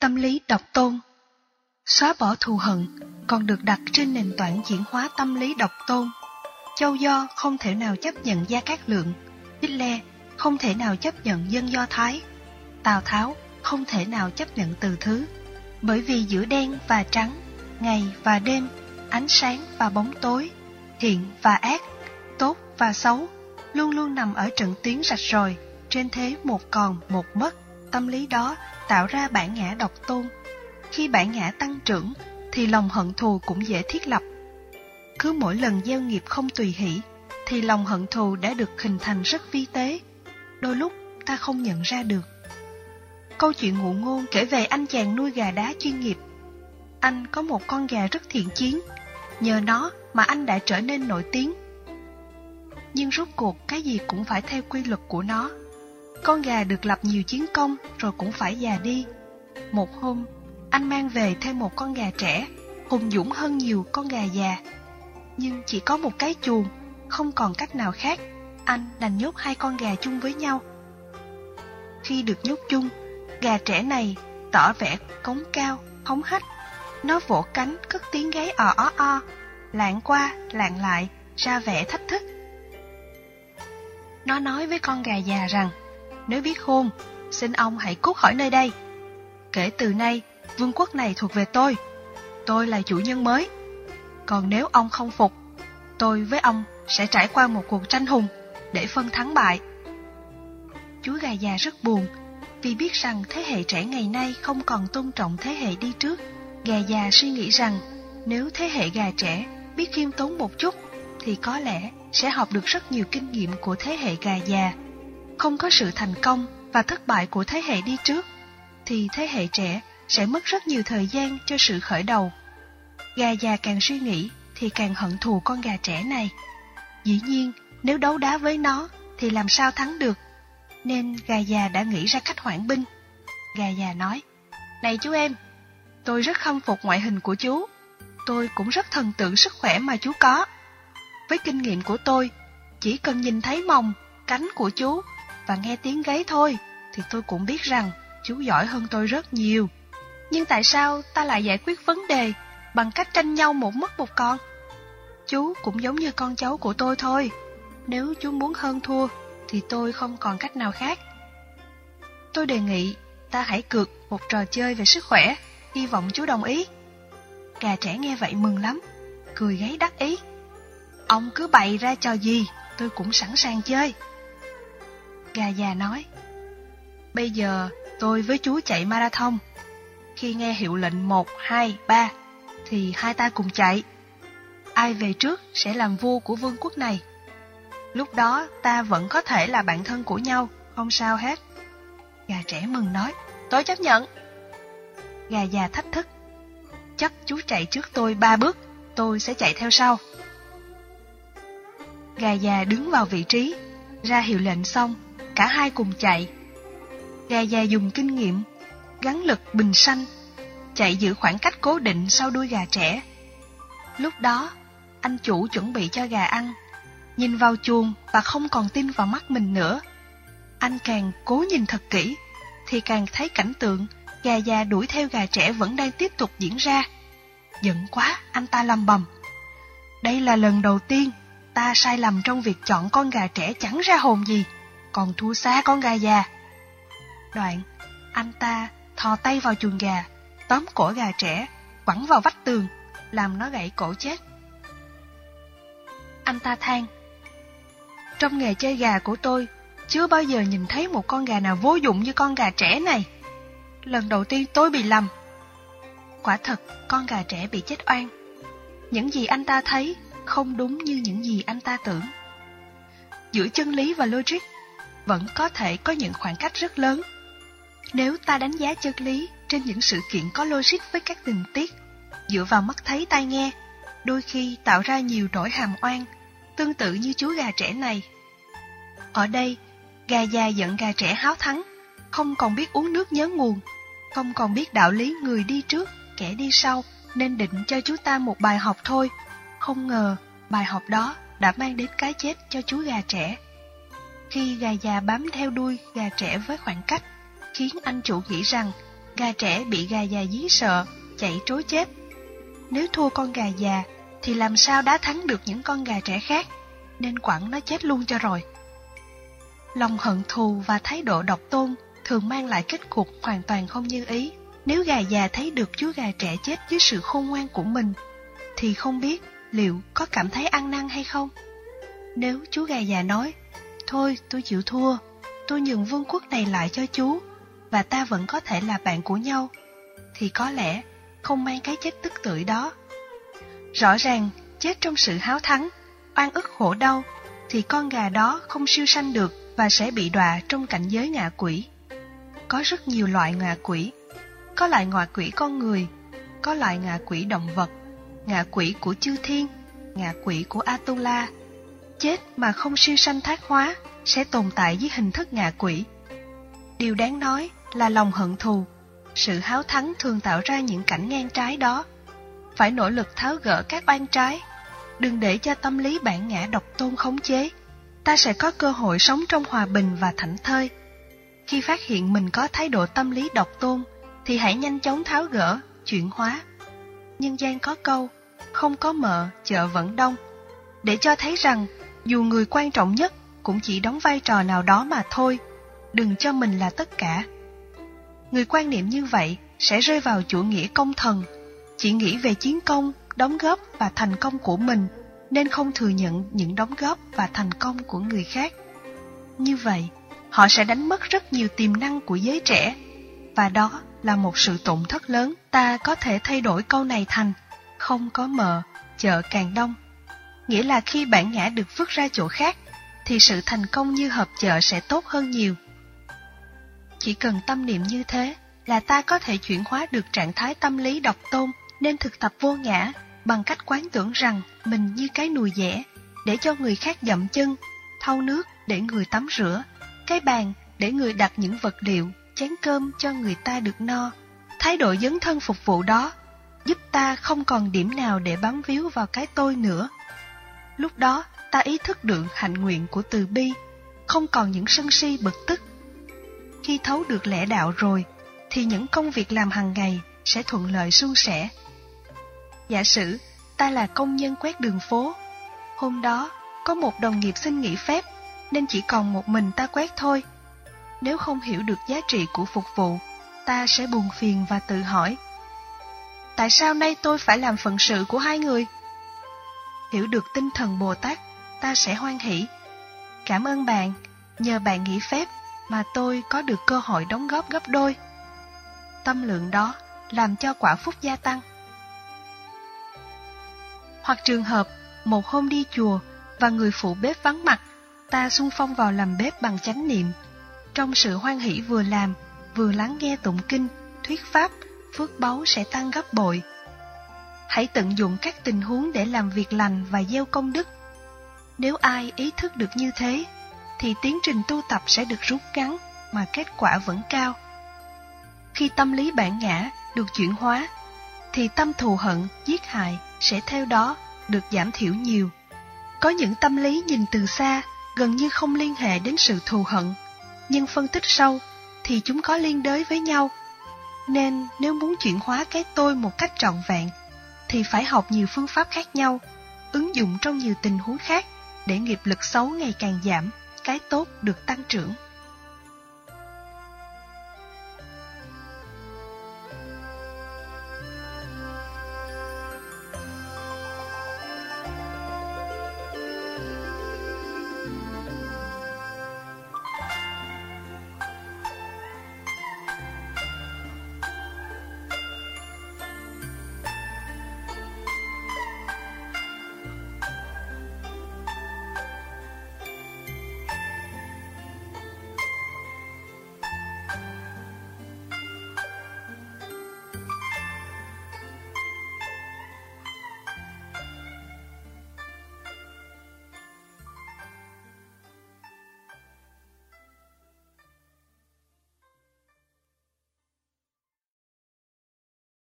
Tâm lý độc tôn Xóa bỏ thù hận còn được đặt trên nền tảng diễn hóa tâm lý độc tôn. Châu Do không thể nào chấp nhận Gia Cát Lượng, Hitler không thể nào chấp nhận dân Do Thái, Tào Tháo không thể nào chấp nhận từ thứ. Bởi vì giữa đen và trắng, ngày và đêm, ánh sáng và bóng tối, thiện và ác, tốt và xấu, luôn luôn nằm ở trận tuyến rạch ròi, trên thế một còn một mất. Tâm lý đó tạo ra bản ngã độc tôn. Khi bản ngã tăng trưởng, thì lòng hận thù cũng dễ thiết lập. Cứ mỗi lần gieo nghiệp không tùy hỷ, thì lòng hận thù đã được hình thành rất vi tế. Đôi lúc ta không nhận ra được. Câu chuyện ngụ ngôn kể về anh chàng nuôi gà đá chuyên nghiệp. Anh có một con gà rất thiện chiến, nhờ nó mà anh đã trở nên nổi tiếng. Nhưng rốt cuộc cái gì cũng phải theo quy luật của nó. Con gà được lập nhiều chiến công rồi cũng phải già đi. Một hôm, anh mang về thêm một con gà trẻ, hùng dũng hơn nhiều con gà già. Nhưng chỉ có một cái chuồng, không còn cách nào khác, anh đành nhốt hai con gà chung với nhau. Khi được nhốt chung, gà trẻ này tỏ vẻ cống cao, hống hách. Nó vỗ cánh cất tiếng gáy ò ó o, lạng qua, lạng lại, ra vẻ thách thức. Nó nói với con gà già rằng, nếu biết khôn, xin ông hãy cút khỏi nơi đây. Kể từ nay, vương quốc này thuộc về tôi. Tôi là chủ nhân mới. Còn nếu ông không phục, tôi với ông sẽ trải qua một cuộc tranh hùng để phân thắng bại. Chú gà già rất buồn vì biết rằng thế hệ trẻ ngày nay không còn tôn trọng thế hệ đi trước. Gà già suy nghĩ rằng nếu thế hệ gà trẻ biết khiêm tốn một chút thì có lẽ sẽ học được rất nhiều kinh nghiệm của thế hệ gà già. Không có sự thành công và thất bại của thế hệ đi trước thì thế hệ trẻ sẽ mất rất nhiều thời gian cho sự khởi đầu. Gà già càng suy nghĩ thì càng hận thù con gà trẻ này. Dĩ nhiên, nếu đấu đá với nó thì làm sao thắng được. Nên gà già đã nghĩ ra cách hoãn binh. Gà già nói, Này chú em, tôi rất khâm phục ngoại hình của chú. Tôi cũng rất thần tượng sức khỏe mà chú có. Với kinh nghiệm của tôi, chỉ cần nhìn thấy mồng, cánh của chú và nghe tiếng gáy thôi thì tôi cũng biết rằng chú giỏi hơn tôi rất nhiều. Nhưng tại sao ta lại giải quyết vấn đề bằng cách tranh nhau một mất một con? Chú cũng giống như con cháu của tôi thôi. Nếu chú muốn hơn thua, thì tôi không còn cách nào khác. Tôi đề nghị ta hãy cược một trò chơi về sức khỏe, hy vọng chú đồng ý. Gà trẻ nghe vậy mừng lắm, cười gáy đắc ý. Ông cứ bày ra trò gì, tôi cũng sẵn sàng chơi. Gà già nói, bây giờ tôi với chú chạy marathon. Khi nghe hiệu lệnh 1, 2, 3, thì hai ta cùng chạy. Ai về trước sẽ làm vua của vương quốc này. Lúc đó ta vẫn có thể là bạn thân của nhau, không sao hết. Gà trẻ mừng nói, tôi chấp nhận. Gà già thách thức, chắc chú chạy trước tôi ba bước, tôi sẽ chạy theo sau. Gà già đứng vào vị trí, ra hiệu lệnh xong, cả hai cùng chạy. Gà già dùng kinh nghiệm, gắn lực bình xanh, chạy giữ khoảng cách cố định sau đuôi gà trẻ. Lúc đó, anh chủ chuẩn bị cho gà ăn, nhìn vào chuồng và không còn tin vào mắt mình nữa. Anh càng cố nhìn thật kỹ, thì càng thấy cảnh tượng gà già đuổi theo gà trẻ vẫn đang tiếp tục diễn ra. Giận quá, anh ta lầm bầm. Đây là lần đầu tiên ta sai lầm trong việc chọn con gà trẻ chẳng ra hồn gì, còn thua xa con gà già. Đoạn, anh ta thò tay vào chuồng gà, tóm cổ gà trẻ, quẳng vào vách tường, làm nó gãy cổ chết. Anh ta than, trong nghề chơi gà của tôi, chưa bao giờ nhìn thấy một con gà nào vô dụng như con gà trẻ này. Lần đầu tiên tôi bị lầm. Quả thật, con gà trẻ bị chết oan. Những gì anh ta thấy không đúng như những gì anh ta tưởng. Giữa chân lý và logic vẫn có thể có những khoảng cách rất lớn. Nếu ta đánh giá chân lý trên những sự kiện có logic với các tình tiết, dựa vào mắt thấy tai nghe, đôi khi tạo ra nhiều nỗi hàm oan, tương tự như chú gà trẻ này. Ở đây, gà già giận gà trẻ háo thắng, không còn biết uống nước nhớ nguồn, không còn biết đạo lý người đi trước, kẻ đi sau, nên định cho chú ta một bài học thôi. Không ngờ, bài học đó đã mang đến cái chết cho chú gà trẻ. Khi gà già bám theo đuôi gà trẻ với khoảng cách, khiến anh chủ nghĩ rằng gà trẻ bị gà già dí sợ, chạy trối chết. Nếu thua con gà già, thì làm sao đá thắng được những con gà trẻ khác, nên quẳng nó chết luôn cho rồi. Lòng hận thù và thái độ độc tôn thường mang lại kết cục hoàn toàn không như ý. Nếu gà già thấy được chú gà trẻ chết dưới sự khôn ngoan của mình, thì không biết liệu có cảm thấy ăn năn hay không. Nếu chú gà già nói, thôi tôi chịu thua, tôi nhường vương quốc này lại cho chú, và ta vẫn có thể là bạn của nhau, thì có lẽ không mang cái chết tức tưởi đó. Rõ ràng, chết trong sự háo thắng, oan ức khổ đau, thì con gà đó không siêu sanh được và sẽ bị đọa trong cảnh giới ngạ quỷ. Có rất nhiều loại ngạ quỷ, có loại ngạ quỷ con người, có loại ngạ quỷ động vật, ngạ quỷ của chư thiên, ngạ quỷ của Atula. Chết mà không siêu sanh thác hóa sẽ tồn tại dưới hình thức ngạ quỷ. Điều đáng nói là lòng hận thù, sự háo thắng thường tạo ra những cảnh ngang trái đó. Phải nỗ lực tháo gỡ các oan trái, đừng để cho tâm lý bản ngã độc tôn khống chế. Ta sẽ có cơ hội sống trong hòa bình và thảnh thơi. Khi phát hiện mình có thái độ tâm lý độc tôn, thì hãy nhanh chóng tháo gỡ, chuyển hóa. Nhân gian có câu, không có mợ, chợ vẫn đông. Để cho thấy rằng, dù người quan trọng nhất cũng chỉ đóng vai trò nào đó mà thôi, đừng cho mình là tất cả. Người quan niệm như vậy sẽ rơi vào chủ nghĩa công thần, chỉ nghĩ về chiến công, đóng góp và thành công của mình, nên không thừa nhận những đóng góp và thành công của người khác. Như vậy, họ sẽ đánh mất rất nhiều tiềm năng của giới trẻ, và đó là một sự tổn thất lớn. Ta có thể thay đổi câu này thành không có mờ, chợ càng đông. Nghĩa là khi bản ngã được vứt ra chỗ khác, thì sự thành công như hợp chợ sẽ tốt hơn nhiều. Chỉ cần tâm niệm như thế là ta có thể chuyển hóa được trạng thái tâm lý độc tôn nên thực tập vô ngã bằng cách quán tưởng rằng mình như cái nùi dẻ để cho người khác dậm chân, thau nước để người tắm rửa, cái bàn để người đặt những vật liệu, chén cơm cho người ta được no. Thái độ dấn thân phục vụ đó giúp ta không còn điểm nào để bám víu vào cái tôi nữa. Lúc đó, ta ý thức được hạnh nguyện của từ bi, không còn những sân si bực tức. Khi thấu được lẽ đạo rồi, thì những công việc làm hàng ngày sẽ thuận lợi suôn sẻ. Giả sử, ta là công nhân quét đường phố. Hôm đó, có một đồng nghiệp xin nghỉ phép, nên chỉ còn một mình ta quét thôi. Nếu không hiểu được giá trị của phục vụ, ta sẽ buồn phiền và tự hỏi. Tại sao nay tôi phải làm phận sự của hai người? Hiểu được tinh thần Bồ Tát, ta sẽ hoan hỷ. Cảm ơn bạn, nhờ bạn nghỉ phép mà tôi có được cơ hội đóng góp gấp đôi. Tâm lượng đó làm cho quả phúc gia tăng. Hoặc trường hợp, một hôm đi chùa và người phụ bếp vắng mặt, ta xung phong vào làm bếp bằng chánh niệm. Trong sự hoan hỷ vừa làm, vừa lắng nghe tụng kinh, thuyết pháp, phước báu sẽ tăng gấp bội. Hãy tận dụng các tình huống để làm việc lành và gieo công đức. Nếu ai ý thức được như thế, thì tiến trình tu tập sẽ được rút ngắn mà kết quả vẫn cao. Khi tâm lý bản ngã được chuyển hóa, thì tâm thù hận, giết hại sẽ theo đó được giảm thiểu nhiều. Có những tâm lý nhìn từ xa gần như không liên hệ đến sự thù hận, nhưng phân tích sâu thì chúng có liên đới với nhau. Nên nếu muốn chuyển hóa cái tôi một cách trọn vẹn, thì phải học nhiều phương pháp khác nhau, ứng dụng trong nhiều tình huống khác để nghiệp lực xấu ngày càng giảm, cái tốt được tăng trưởng.